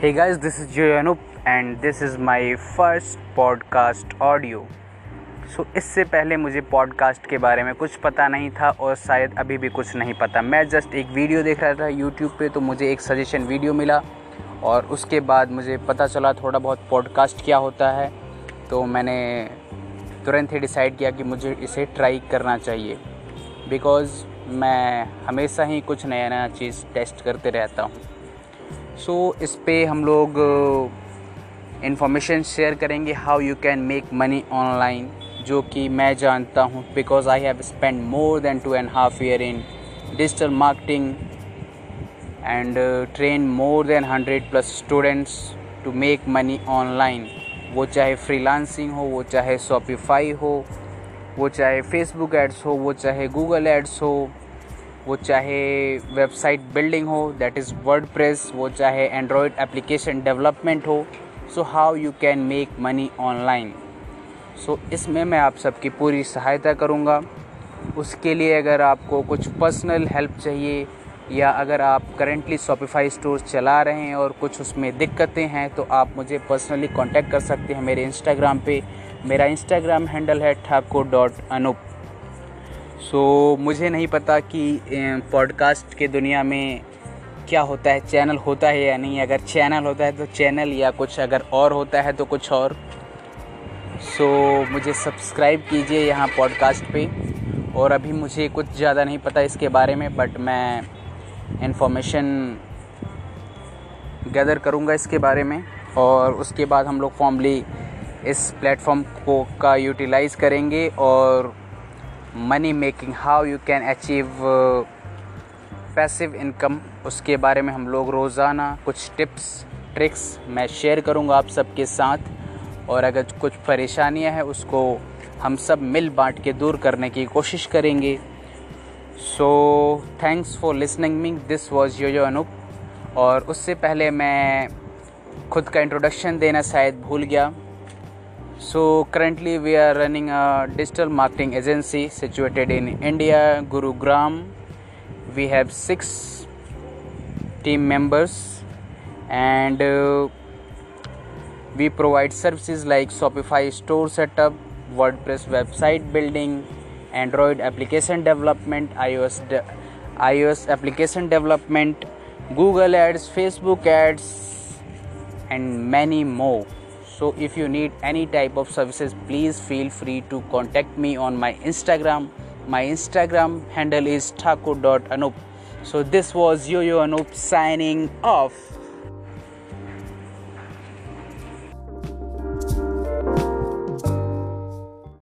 Hey guys, this is Anup and this is my first podcast audio. So so, इससे पहले मुझे podcast के बारे में कुछ पता नहीं था और शायद अभी भी कुछ नहीं पता। मैं जस्ट एक वीडियो देख रहा था यूट्यूब पे तो मुझे एक सजेशन वीडियो मिला और उसके बाद मुझे पता चला थोड़ा बहुत पॉडकास्ट क्या होता है। तो मैंने तुरंत ही डिसाइड किया कि मुझे इसे ट्राई करना चाहिए। बिकॉज़ मैं हमेशा ही कुछ नया नया चीज़ टेस्ट करते रहता हूँ। सो so, इस पर हम लोग इन्फॉर्मेशन शेयर करेंगे how you can make money online जो कि मैं जानता हूँ because I have spend more than two and half year in digital marketing and train more than hundred plus students to make money online वो चाहे freelancing हो वो चाहे शॉपिफाई हो वो चाहे फेसबुक एड्स हो वो चाहे गूगल एड्स हो वो चाहे वेबसाइट बिल्डिंग हो दैट इज़ वर्ड वो चाहे एंड्रॉयड एप्लीकेशन डेवलपमेंट हो so how you can make money online so इसमें मैं आप सबकी पूरी सहायता करूँगा। उसके लिए अगर आपको कुछ पर्सनल हेल्प चाहिए, या अगर आप करेंटली शॉपिफाई स्टोर चला रहे हैं और कुछ उसमें दिक्कतें हैं तो आप मुझे पर्सनली कांटेक्ट कर सकते हैं मेरे इंस्टाग्राम पे। मेरा इंस्टाग्राम हैंडल है Thakur dot Anoop so so, मुझे नहीं पता कि पॉडकास्ट के दुनिया में क्या होता है चैनल होता है या नहीं। अगर चैनल होता है तो चैनल या कुछ अगर और होता है तो कुछ और। सो so, मुझे सब्सक्राइब कीजिए यहाँ पॉडकास्ट पे। और अभी मुझे कुछ ज़्यादा नहीं पता इसके बारे में बट मैं इन्फॉर्मेशन गैदर करूँगा इसके बारे में। और उसके बाद हम लोग फॉर्मली इस प्लेटफॉर्म को का यूटिलाइज़ करेंगे। और money making how you can achieve passive income उसके बारे में हम लोग रोज़ाना कुछ टिप्स ट्रिक्स मैं शेयर करूँगा आप सबके साथ। और अगर कुछ परेशानियाँ हैं, उसको हम सब मिल बांट के दूर करने की कोशिश करेंगे। So thanks for listening me this was yo yo Anoop और उससे पहले मैं खुद का इंट्रोडक्शन देना शायद भूल गया। So currently we are running a digital marketing agency situated in India, Gurugram. We have six team members and uh, we provide services like Shopify store setup, WordPress website building, Android application development, iOS de- iOS application development, Google Ads, Facebook Ads and many more. So if you need any type of services, please feel free to contact me on my Instagram. My Instagram handle is thakur.anup. So this was Yo-Yo Anup signing off.